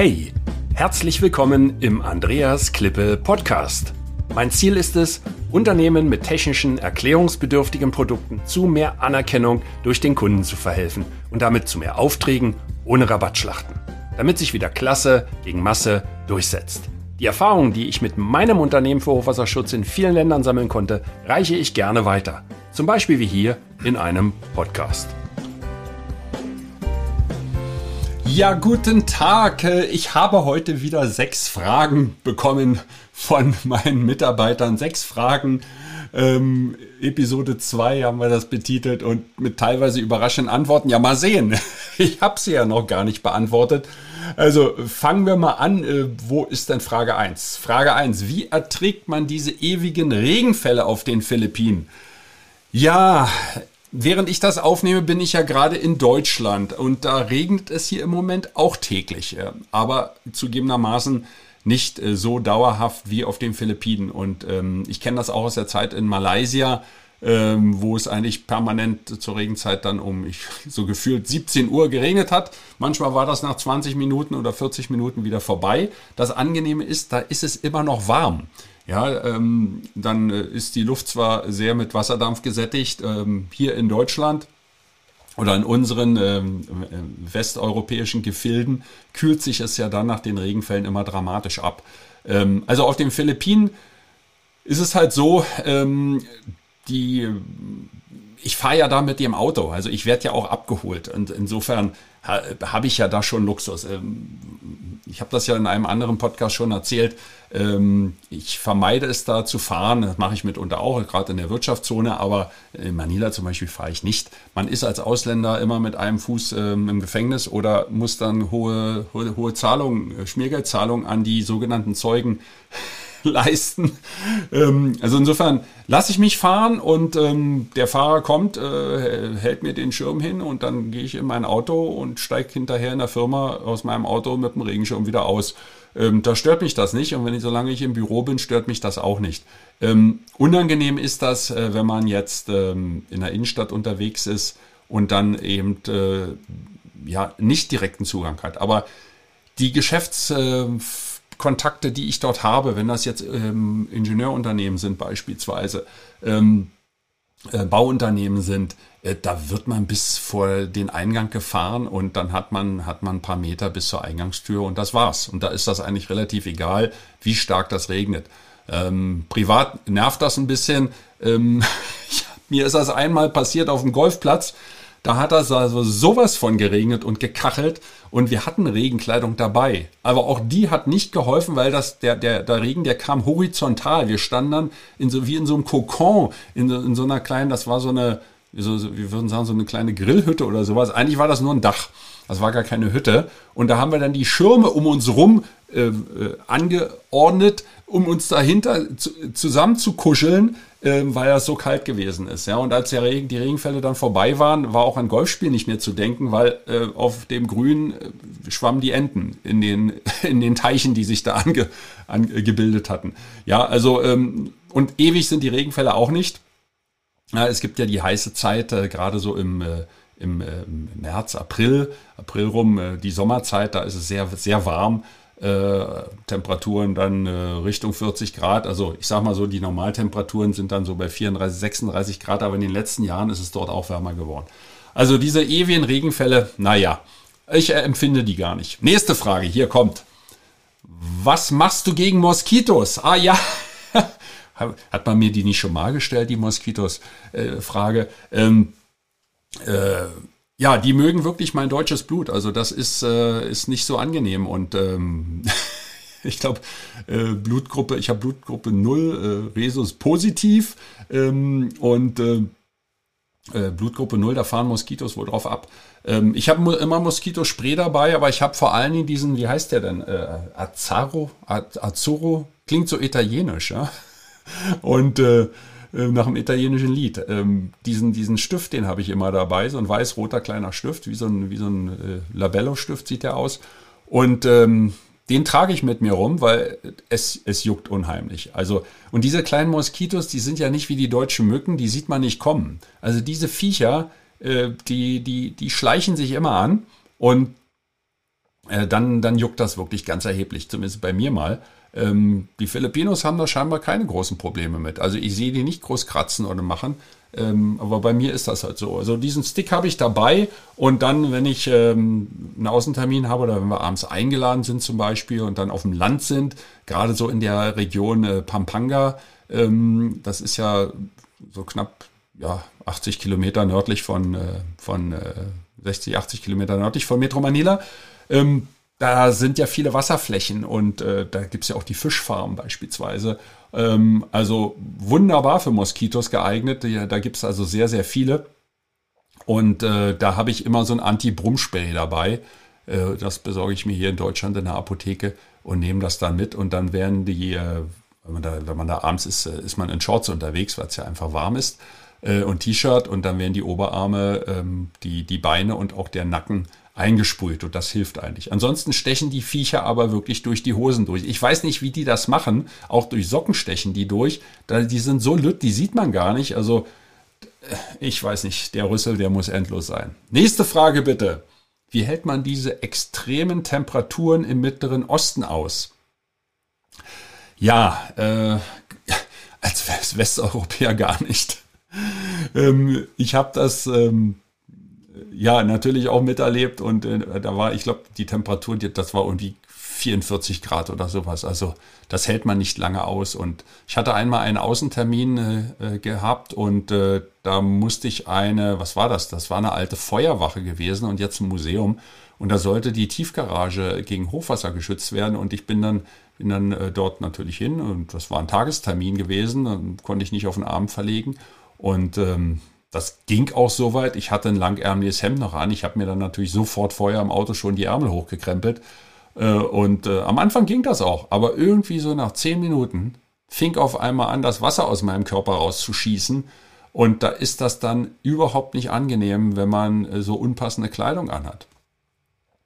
Hey, herzlich willkommen im Andreas Klippe Podcast. Mein Ziel ist es, Unternehmen mit technischen, erklärungsbedürftigen Produkten zu mehr Anerkennung durch den Kunden zu verhelfen und damit zu mehr Aufträgen ohne Rabattschlachten, damit sich wieder Klasse gegen Masse durchsetzt. Die Erfahrungen, die ich mit meinem Unternehmen für Hochwasserschutz in vielen Ländern sammeln konnte, reiche ich gerne weiter. Zum Beispiel wie hier in einem Podcast. Ja, guten Tag. Ich habe heute wieder sechs Fragen bekommen von meinen Mitarbeitern. Sechs Fragen. Ähm, Episode 2 haben wir das betitelt und mit teilweise überraschenden Antworten. Ja, mal sehen. Ich habe sie ja noch gar nicht beantwortet. Also fangen wir mal an. Äh, wo ist denn Frage 1? Frage 1. Wie erträgt man diese ewigen Regenfälle auf den Philippinen? Ja, Während ich das aufnehme, bin ich ja gerade in Deutschland und da regnet es hier im Moment auch täglich, aber zugegebenermaßen nicht äh, so dauerhaft wie auf den Philippinen. Und ähm, ich kenne das auch aus der Zeit in Malaysia, ähm, wo es eigentlich permanent zur Regenzeit dann um ich, so gefühlt 17 Uhr geregnet hat. Manchmal war das nach 20 Minuten oder 40 Minuten wieder vorbei. Das Angenehme ist, da ist es immer noch warm. Ja, ähm, dann äh, ist die Luft zwar sehr mit Wasserdampf gesättigt. Ähm, hier in Deutschland oder in unseren ähm, äh, westeuropäischen Gefilden kühlt sich es ja dann nach den Regenfällen immer dramatisch ab. Ähm, also auf den Philippinen ist es halt so, ähm, die ich fahre ja da mit dem Auto, also ich werde ja auch abgeholt und insofern habe ich ja da schon Luxus. Ähm, ich habe das ja in einem anderen Podcast schon erzählt. Ähm, ich vermeide es da zu fahren. Das mache ich mitunter auch, gerade in der Wirtschaftszone. Aber in Manila zum Beispiel fahre ich nicht. Man ist als Ausländer immer mit einem Fuß ähm, im Gefängnis oder muss dann hohe, hohe, hohe Zahlungen, Schmiergeldzahlungen an die sogenannten Zeugen leisten. Ähm, also insofern lasse ich mich fahren und ähm, der Fahrer kommt, äh, hält mir den Schirm hin und dann gehe ich in mein Auto und steige hinterher in der Firma aus meinem Auto mit dem Regenschirm wieder aus. Ähm, da stört mich das nicht und wenn ich, solange ich im Büro bin, stört mich das auch nicht. Ähm, unangenehm ist das, äh, wenn man jetzt ähm, in der Innenstadt unterwegs ist und dann eben äh, ja nicht direkten Zugang hat. Aber die Geschäfts äh, Kontakte, die ich dort habe, wenn das jetzt ähm, Ingenieurunternehmen sind beispielsweise, ähm, äh, Bauunternehmen sind, äh, da wird man bis vor den Eingang gefahren und dann hat man, hat man ein paar Meter bis zur Eingangstür und das war's. Und da ist das eigentlich relativ egal, wie stark das regnet. Ähm, privat nervt das ein bisschen. Ähm, mir ist das einmal passiert auf dem Golfplatz. Da hat das also sowas von geregnet und gekachelt und wir hatten Regenkleidung dabei. Aber auch die hat nicht geholfen, weil das, der, der, der Regen, der kam horizontal. Wir standen dann in so, wie in so einem Kokon, in, in so einer kleinen, das war so eine, so, wir würden sagen, so eine kleine Grillhütte oder sowas. Eigentlich war das nur ein Dach. Das war gar keine Hütte. Und da haben wir dann die Schirme um uns rum äh, äh, angeordnet, um uns dahinter zu kuscheln, äh, weil das so kalt gewesen ist. Ja, und als der Regen, die Regenfälle dann vorbei waren, war auch an Golfspiel nicht mehr zu denken, weil äh, auf dem Grün äh, schwammen die Enten in den in den Teichen, die sich da ange, angebildet hatten. Ja, also ähm, und ewig sind die Regenfälle auch nicht. Ja, es gibt ja die heiße Zeit, äh, gerade so im äh, im, äh, März, April, April rum, äh, die Sommerzeit, da ist es sehr, sehr warm. Äh, Temperaturen dann äh, Richtung 40 Grad. Also ich sag mal so, die Normaltemperaturen sind dann so bei 34, 36 Grad, aber in den letzten Jahren ist es dort auch wärmer geworden. Also diese ewigen Regenfälle, naja, ich äh, empfinde die gar nicht. Nächste Frage, hier kommt. Was machst du gegen Moskitos? Ah ja, hat man mir die nicht schon mal gestellt, die Moskitos-Frage. Äh, ähm, äh, ja, die mögen wirklich mein deutsches Blut. Also das ist, äh, ist nicht so angenehm. Und ähm, ich glaube, äh, Blutgruppe, ich habe Blutgruppe 0, äh, Resus positiv. Ähm, und äh, äh, Blutgruppe 0, da fahren Moskitos wohl drauf ab. Ähm, ich habe immer Moskitospray dabei, aber ich habe vor allen Dingen diesen, wie heißt der denn? Äh, Azzaro? Azzurro? Klingt so italienisch, ja. Und äh, nach einem italienischen Lied. Ähm, diesen, diesen Stift, den habe ich immer dabei, so ein weiß-roter kleiner Stift, wie so ein, wie so ein äh, Labello-Stift sieht der aus. Und ähm, den trage ich mit mir rum, weil es, es juckt unheimlich. Also, und diese kleinen Moskitos, die sind ja nicht wie die deutschen Mücken, die sieht man nicht kommen. Also diese Viecher, äh, die, die, die schleichen sich immer an und äh, dann, dann juckt das wirklich ganz erheblich, zumindest bei mir mal. Ähm, die Filipinos haben da scheinbar keine großen Probleme mit. Also ich sehe die nicht groß kratzen oder machen. Ähm, aber bei mir ist das halt so. Also diesen Stick habe ich dabei und dann, wenn ich ähm, einen Außentermin habe oder wenn wir abends eingeladen sind zum Beispiel und dann auf dem Land sind, gerade so in der Region äh, Pampanga, ähm, das ist ja so knapp ja, 80 Kilometer nördlich von, äh, von äh, 60, 80 Kilometer nördlich von Metro Manila. Ähm, da sind ja viele Wasserflächen und äh, da gibt's ja auch die Fischfarmen beispielsweise. Ähm, also wunderbar für Moskitos geeignet. Ja, da gibt's also sehr, sehr viele. Und äh, da habe ich immer so ein Anti-Brummspray dabei. Äh, das besorge ich mir hier in Deutschland in der Apotheke und nehme das dann mit. Und dann werden die, äh, wenn, man da, wenn man da abends ist, äh, ist man in Shorts unterwegs, weil es ja einfach warm ist äh, und T-Shirt und dann werden die Oberarme, ähm, die, die Beine und auch der Nacken eingesprüht und das hilft eigentlich. Ansonsten stechen die Viecher aber wirklich durch die Hosen durch. Ich weiß nicht, wie die das machen. Auch durch Socken stechen die durch. Die sind so lütt, die sieht man gar nicht. Also äh, ich weiß nicht, der Rüssel, der muss endlos sein. Nächste Frage bitte. Wie hält man diese extremen Temperaturen im Mittleren Osten aus? Ja, äh, als Westeuropäer gar nicht. Ähm, ich habe das ähm, ja natürlich auch miterlebt und äh, da war, ich glaube, die Temperatur, das war irgendwie 44 Grad oder sowas. Also das hält man nicht lange aus. Und ich hatte einmal einen Außentermin äh, äh, gehabt und äh, da musste ich eine, was war das? Das war eine alte Feuerwache gewesen und jetzt ein Museum. Und da sollte die Tiefgarage gegen Hochwasser geschützt werden. Und ich bin dann, bin dann äh, dort natürlich hin und das war ein Tagestermin gewesen, dann konnte ich nicht auf den Abend verlegen. Und ähm, das ging auch so weit. Ich hatte ein langärmeliges Hemd noch an. Ich habe mir dann natürlich sofort vorher im Auto schon die Ärmel hochgekrempelt. Äh, und äh, am Anfang ging das auch. Aber irgendwie so nach zehn Minuten fing auf einmal an, das Wasser aus meinem Körper rauszuschießen. Und da ist das dann überhaupt nicht angenehm, wenn man äh, so unpassende Kleidung anhat.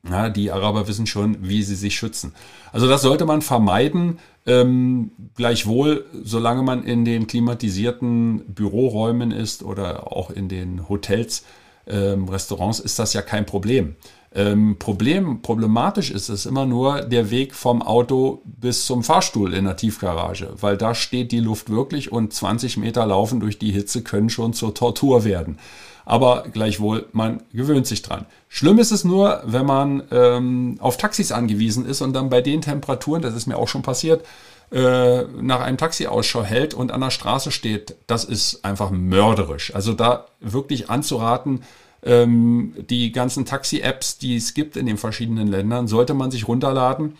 Ja, die Araber wissen schon, wie sie sich schützen. Also das sollte man vermeiden. Ähm, gleichwohl, solange man in den klimatisierten Büroräumen ist oder auch in den Hotels, ähm, Restaurants, ist das ja kein Problem. Ähm, Problem, problematisch ist es immer nur der Weg vom Auto bis zum Fahrstuhl in der Tiefgarage, weil da steht die Luft wirklich und 20 Meter laufen durch die Hitze können schon zur Tortur werden aber gleichwohl, man gewöhnt sich dran. Schlimm ist es nur, wenn man ähm, auf Taxis angewiesen ist und dann bei den Temperaturen, das ist mir auch schon passiert, äh, nach einem Taxi Ausschau hält und an der Straße steht. Das ist einfach mörderisch. Also da wirklich anzuraten, ähm, die ganzen Taxi-Apps, die es gibt in den verschiedenen Ländern, sollte man sich runterladen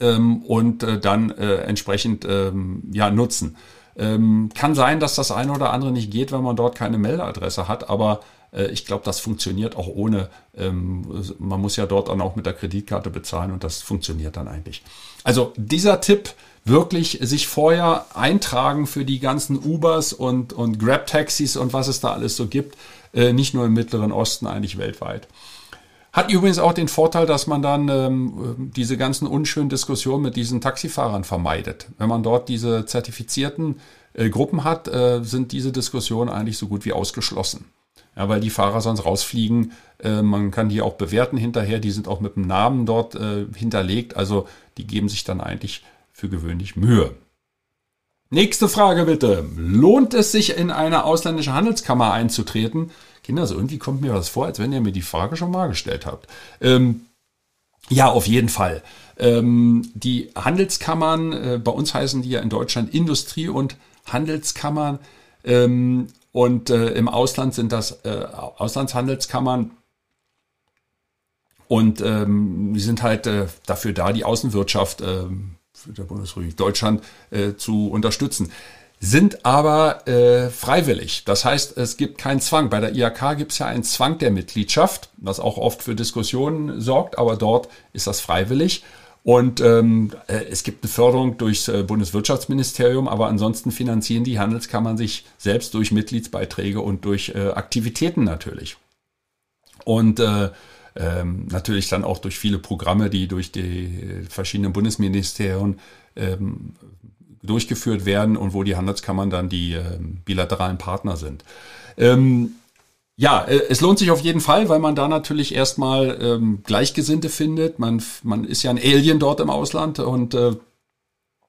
ähm, und äh, dann äh, entsprechend ähm, ja nutzen. Ähm, kann sein, dass das eine oder andere nicht geht, wenn man dort keine Meldeadresse hat, aber äh, ich glaube, das funktioniert auch ohne. Ähm, man muss ja dort dann auch mit der Kreditkarte bezahlen und das funktioniert dann eigentlich. Also dieser Tipp, wirklich sich vorher eintragen für die ganzen Ubers und, und Grab-Taxis und was es da alles so gibt, äh, nicht nur im Mittleren Osten, eigentlich weltweit. Hat übrigens auch den Vorteil, dass man dann ähm, diese ganzen unschönen Diskussionen mit diesen Taxifahrern vermeidet. Wenn man dort diese zertifizierten äh, Gruppen hat, äh, sind diese Diskussionen eigentlich so gut wie ausgeschlossen. Ja, weil die Fahrer sonst rausfliegen. Äh, man kann die auch bewerten hinterher. Die sind auch mit dem Namen dort äh, hinterlegt. Also die geben sich dann eigentlich für gewöhnlich Mühe. Nächste Frage bitte. Lohnt es sich in eine ausländische Handelskammer einzutreten? Kinder, so irgendwie kommt mir was vor, als wenn ihr mir die Frage schon mal gestellt habt. Ähm, ja, auf jeden Fall. Ähm, die Handelskammern, äh, bei uns heißen die ja in Deutschland Industrie- und Handelskammern. Ähm, und äh, im Ausland sind das äh, Auslandshandelskammern. Und ähm, die sind halt äh, dafür da, die Außenwirtschaft äh, der Bundesrepublik Deutschland äh, zu unterstützen sind aber äh, freiwillig. Das heißt, es gibt keinen Zwang. Bei der IHK gibt es ja einen Zwang der Mitgliedschaft, was auch oft für Diskussionen sorgt, aber dort ist das freiwillig. Und ähm, äh, es gibt eine Förderung durchs äh, Bundeswirtschaftsministerium, aber ansonsten finanzieren die Handelskammern sich selbst durch Mitgliedsbeiträge und durch äh, Aktivitäten natürlich. Und äh, ähm, natürlich dann auch durch viele Programme, die durch die verschiedenen Bundesministerien ähm, durchgeführt werden und wo die Handelskammern dann die äh, bilateralen Partner sind. Ähm, ja, äh, es lohnt sich auf jeden Fall, weil man da natürlich erstmal ähm, Gleichgesinnte findet. Man, man ist ja ein Alien dort im Ausland und äh,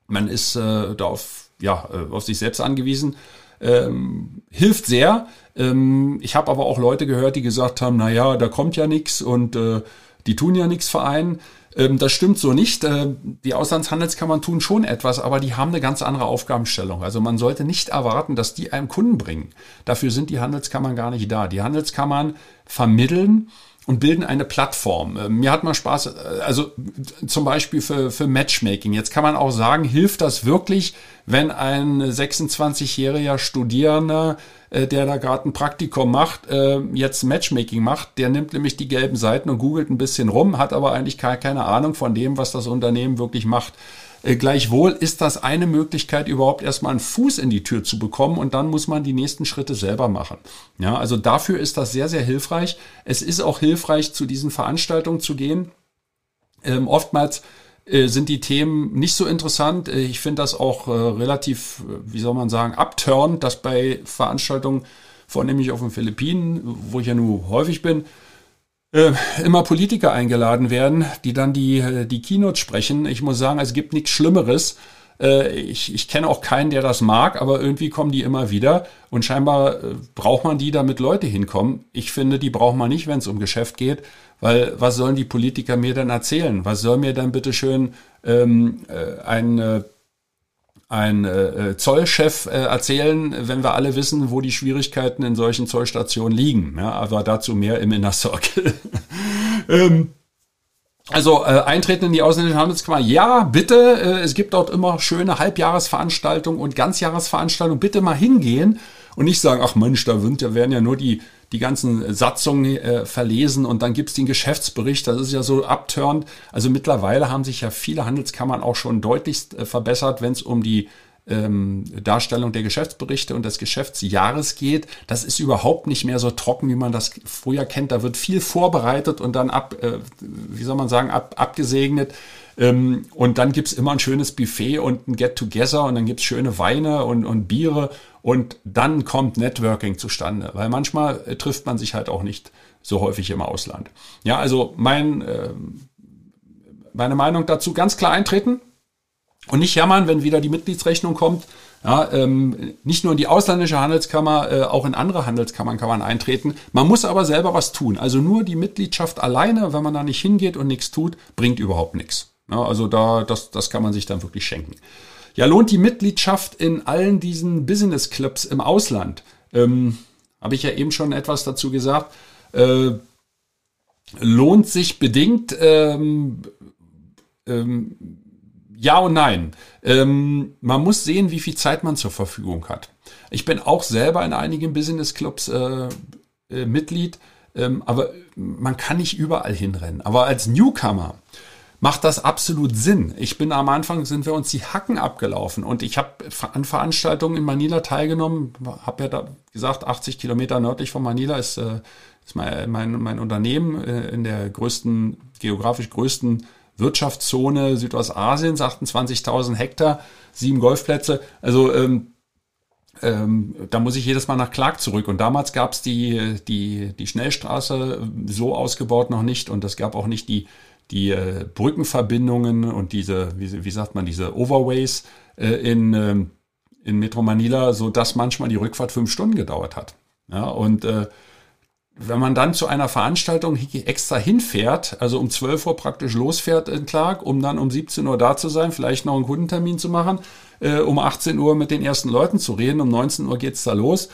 man ist äh, da auf, ja, äh, auf sich selbst angewiesen. Ähm, hilft sehr. Ähm, ich habe aber auch Leute gehört, die gesagt haben, na ja, da kommt ja nichts und äh, die tun ja nichts Verein. Ähm, das stimmt so nicht. Äh, die Auslandshandelskammern tun schon etwas, aber die haben eine ganz andere Aufgabenstellung. Also man sollte nicht erwarten, dass die einem Kunden bringen. Dafür sind die Handelskammern gar nicht da. Die Handelskammern vermitteln und bilden eine Plattform. Äh, mir hat mal Spaß, äh, also zum Beispiel für, für Matchmaking. Jetzt kann man auch sagen, hilft das wirklich, wenn ein 26-jähriger Studierender, äh, der da gerade ein Praktikum macht, jetzt Matchmaking macht. Der nimmt nämlich die gelben Seiten und googelt ein bisschen rum, hat aber eigentlich keine Ahnung von dem, was das Unternehmen wirklich macht. Äh, gleichwohl ist das eine Möglichkeit, überhaupt erstmal einen Fuß in die Tür zu bekommen und dann muss man die nächsten Schritte selber machen. Ja, also dafür ist das sehr, sehr hilfreich. Es ist auch hilfreich, zu diesen Veranstaltungen zu gehen. Ähm, oftmals äh, sind die Themen nicht so interessant. Äh, ich finde das auch äh, relativ, wie soll man sagen, abturnt, dass bei Veranstaltungen, vornehmlich auf den Philippinen, wo ich ja nur häufig bin, äh, immer Politiker eingeladen werden, die dann die, äh, die Keynote sprechen. Ich muss sagen, es gibt nichts Schlimmeres. Äh, ich, ich kenne auch keinen, der das mag, aber irgendwie kommen die immer wieder und scheinbar braucht man die, damit Leute hinkommen. Ich finde, die braucht man nicht, wenn es um Geschäft geht, weil was sollen die Politiker mir denn erzählen? Was soll mir dann bitte schön ähm, äh, ein ein äh, Zollchef äh, erzählen, wenn wir alle wissen, wo die Schwierigkeiten in solchen Zollstationen liegen. Ja, aber dazu mehr im Inner Circle. ähm, also äh, Eintreten in die ausländische Handelskammer, ja, bitte. Äh, es gibt dort immer schöne Halbjahresveranstaltungen und Ganzjahresveranstaltungen. Bitte mal hingehen und nicht sagen, ach Mensch, da, sind, werden ja nur die, die ganzen Satzungen äh, verlesen und dann gibt's den Geschäftsbericht. Das ist ja so abturnt. Also mittlerweile haben sich ja viele Handelskammern auch schon deutlichst äh, verbessert, wenn es um die ähm, Darstellung der Geschäftsberichte und des Geschäftsjahres geht. Das ist überhaupt nicht mehr so trocken, wie man das früher kennt. Da wird viel vorbereitet und dann ab, äh, wie soll man sagen, ab, abgesegnet. Ähm, und dann gibt's immer ein schönes Buffet und ein Get-Together und dann gibt's schöne Weine und, und Biere und dann kommt Networking zustande, weil manchmal äh, trifft man sich halt auch nicht so häufig im Ausland. Ja, also mein, äh, meine Meinung dazu ganz klar eintreten und nicht jammern, wenn wieder die Mitgliedsrechnung kommt. Ja, ähm, nicht nur in die ausländische Handelskammer, äh, auch in andere Handelskammern kann man eintreten. Man muss aber selber was tun. Also nur die Mitgliedschaft alleine, wenn man da nicht hingeht und nichts tut, bringt überhaupt nichts. Ja, also da, das, das kann man sich dann wirklich schenken. Ja, lohnt die Mitgliedschaft in allen diesen Business Clubs im Ausland? Ähm, Habe ich ja eben schon etwas dazu gesagt. Äh, lohnt sich bedingt. Ähm, ähm, ja und nein. Ähm, man muss sehen, wie viel Zeit man zur Verfügung hat. Ich bin auch selber in einigen Business Clubs äh, äh, Mitglied, ähm, aber man kann nicht überall hinrennen. Aber als Newcomer macht das absolut Sinn. Ich bin am Anfang, sind wir uns die Hacken abgelaufen und ich habe an Veranstaltungen in Manila teilgenommen, habe ja da gesagt, 80 Kilometer nördlich von Manila ist, äh, ist mein, mein, mein Unternehmen äh, in der größten, geografisch größten Wirtschaftszone Südostasiens, 28.000 Hektar, sieben Golfplätze. Also ähm, ähm, da muss ich jedes Mal nach Clark zurück. Und damals gab es die, die, die Schnellstraße so ausgebaut noch nicht und es gab auch nicht die die äh, Brückenverbindungen und diese, wie, wie sagt man, diese Overways äh, in, äh, in Metro Manila, so dass manchmal die Rückfahrt fünf Stunden gedauert hat. Ja, und äh, wenn man dann zu einer Veranstaltung extra hinfährt, also um 12 Uhr praktisch losfährt in Clark, um dann um 17 Uhr da zu sein, vielleicht noch einen Kundentermin zu machen, äh, um 18 Uhr mit den ersten Leuten zu reden, um 19 Uhr geht's da los.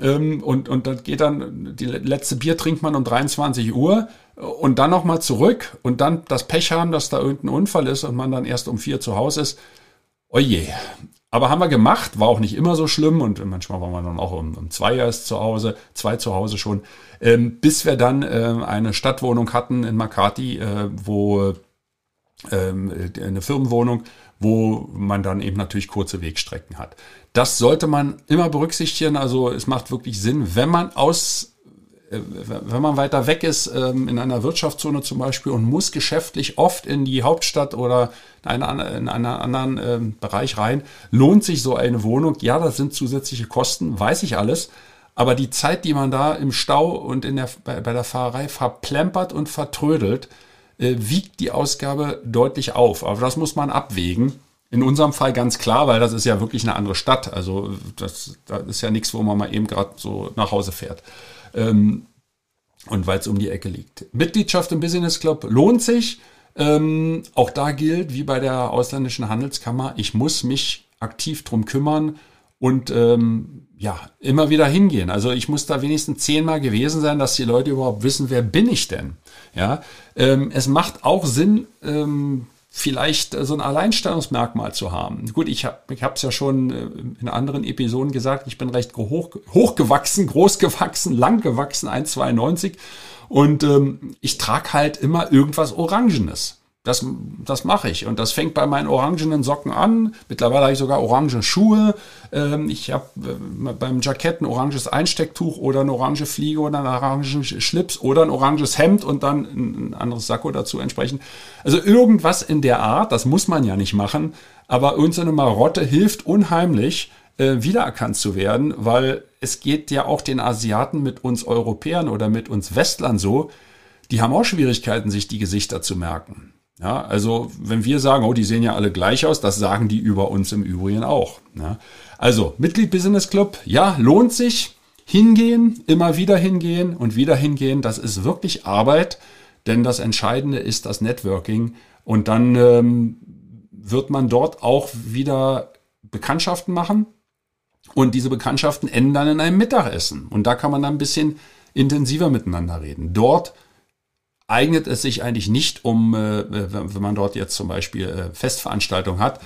Ähm, und, und dann geht dann, die letzte Bier trinkt man um 23 Uhr und dann nochmal zurück und dann das Pech haben, dass da irgendein Unfall ist und man dann erst um vier zu Hause ist. Oje. Aber haben wir gemacht, war auch nicht immer so schlimm und manchmal waren wir dann auch um, um zwei erst zu Hause, zwei zu Hause schon, ähm, bis wir dann äh, eine Stadtwohnung hatten in Makati, äh, wo ähm, eine Firmenwohnung, wo man dann eben natürlich kurze Wegstrecken hat. Das sollte man immer berücksichtigen. Also es macht wirklich Sinn, wenn man aus äh, wenn man weiter weg ist, ähm, in einer Wirtschaftszone zum Beispiel und muss geschäftlich oft in die Hauptstadt oder in einen, in einen anderen ähm, Bereich rein, lohnt sich so eine Wohnung. Ja, das sind zusätzliche Kosten, weiß ich alles. Aber die Zeit, die man da im Stau und in der, bei, bei der Fahrerei verplempert und vertrödelt, äh, wiegt die Ausgabe deutlich auf. Aber das muss man abwägen. In unserem Fall ganz klar, weil das ist ja wirklich eine andere Stadt. Also das, das ist ja nichts, wo man mal eben gerade so nach Hause fährt. Ähm, und weil es um die Ecke liegt. Mitgliedschaft im Business Club lohnt sich. Ähm, auch da gilt, wie bei der ausländischen Handelskammer, ich muss mich aktiv drum kümmern und ähm, ja, immer wieder hingehen. Also ich muss da wenigstens zehnmal gewesen sein, dass die Leute überhaupt wissen, wer bin ich denn? Ja, ähm, es macht auch Sinn, ähm, vielleicht so ein Alleinstellungsmerkmal zu haben. Gut, ich habe ich es ja schon äh, in anderen Episoden gesagt, ich bin recht hoch, hochgewachsen, groß gewachsen, lang gewachsen, 1,92 und ähm, ich trage halt immer irgendwas Orangenes. Das, das mache ich. Und das fängt bei meinen orangenen Socken an. Mittlerweile habe ich sogar orange Schuhe. Ähm, ich habe äh, beim Jackett ein oranges Einstecktuch oder eine orange Fliege oder einen orangen Schlips oder ein oranges Hemd und dann ein anderes Sakko dazu entsprechend. Also irgendwas in der Art, das muss man ja nicht machen. Aber irgendeine Marotte hilft unheimlich, äh, wiedererkannt zu werden, weil es geht ja auch den Asiaten mit uns Europäern oder mit uns Westlern so, die haben auch Schwierigkeiten, sich die Gesichter zu merken. Ja, also wenn wir sagen, oh, die sehen ja alle gleich aus, das sagen die über uns im Übrigen auch. Ja. Also Mitglied Business Club, ja, lohnt sich. Hingehen, immer wieder hingehen und wieder hingehen, das ist wirklich Arbeit, denn das Entscheidende ist das Networking und dann ähm, wird man dort auch wieder Bekanntschaften machen und diese Bekanntschaften enden dann in einem Mittagessen und da kann man dann ein bisschen intensiver miteinander reden. Dort eignet es sich eigentlich nicht, um, äh, wenn man dort jetzt zum Beispiel äh, Festveranstaltungen hat.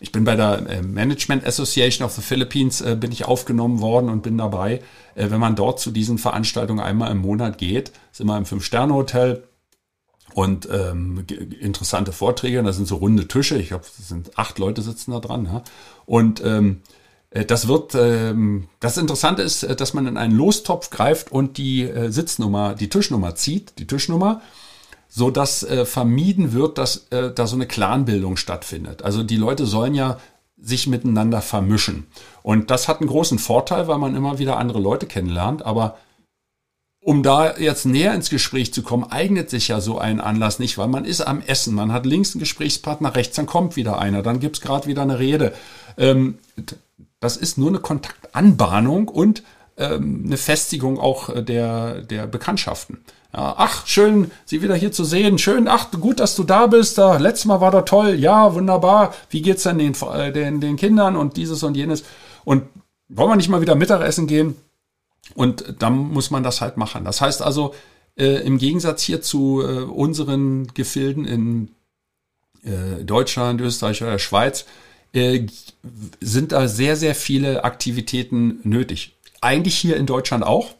Ich bin bei der äh, Management Association of the Philippines, bin ich aufgenommen worden und bin dabei. Wenn man dort zu diesen Veranstaltungen einmal im Monat geht, ist immer im Fünf-Sterne-Hotel und ähm, interessante Vorträge. Da sind so runde Tische. Ich glaube, es sind acht Leute sitzen da dran. Ja? Und ähm, äh, das wird, ähm, das Interessante ist, äh, dass man in einen Lostopf greift und die äh, Sitznummer, die Tischnummer zieht, die Tischnummer, so dass vermieden wird, dass da so eine Clanbildung stattfindet. Also die Leute sollen ja sich miteinander vermischen. Und das hat einen großen Vorteil, weil man immer wieder andere Leute kennenlernt. Aber um da jetzt näher ins Gespräch zu kommen, eignet sich ja so ein Anlass nicht, weil man ist am Essen, man hat links einen Gesprächspartner, rechts, dann kommt wieder einer, dann gibt's gerade wieder eine Rede. Ähm, das ist nur eine Kontaktanbahnung und ähm, eine Festigung auch äh, der, der Bekanntschaften. Ja, ach, schön, Sie wieder hier zu sehen. Schön, ach, gut, dass du da bist. Da, letztes Mal war da toll. Ja, wunderbar. Wie geht's denn den, äh, den, den Kindern und dieses und jenes? Und wollen wir nicht mal wieder Mittagessen gehen? Und dann muss man das halt machen. Das heißt also, äh, im Gegensatz hier zu äh, unseren Gefilden in äh, Deutschland, Österreich oder Schweiz, äh, sind da sehr, sehr viele Aktivitäten nötig. Eigentlich hier in Deutschland auch.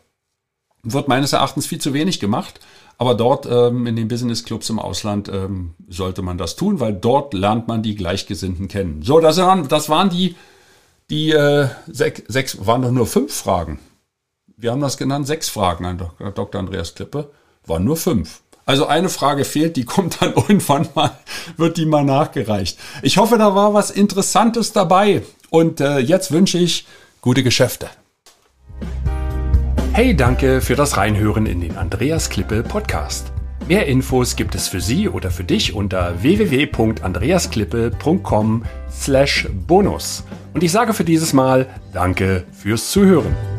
Wird meines Erachtens viel zu wenig gemacht. Aber dort ähm, in den Business Clubs im Ausland ähm, sollte man das tun, weil dort lernt man die Gleichgesinnten kennen. So, das waren, das waren die, die äh, sechs, sechs, waren doch nur fünf Fragen. Wir haben das genannt, sechs Fragen an Dr. Andreas Klippe. Waren nur fünf. Also eine Frage fehlt, die kommt dann irgendwann mal, wird die mal nachgereicht. Ich hoffe, da war was Interessantes dabei. Und äh, jetzt wünsche ich gute Geschäfte. Hey, danke für das Reinhören in den Andreas Klippe Podcast. Mehr Infos gibt es für Sie oder für dich unter www.andreasklippe.com slash bonus. Und ich sage für dieses Mal Danke fürs Zuhören.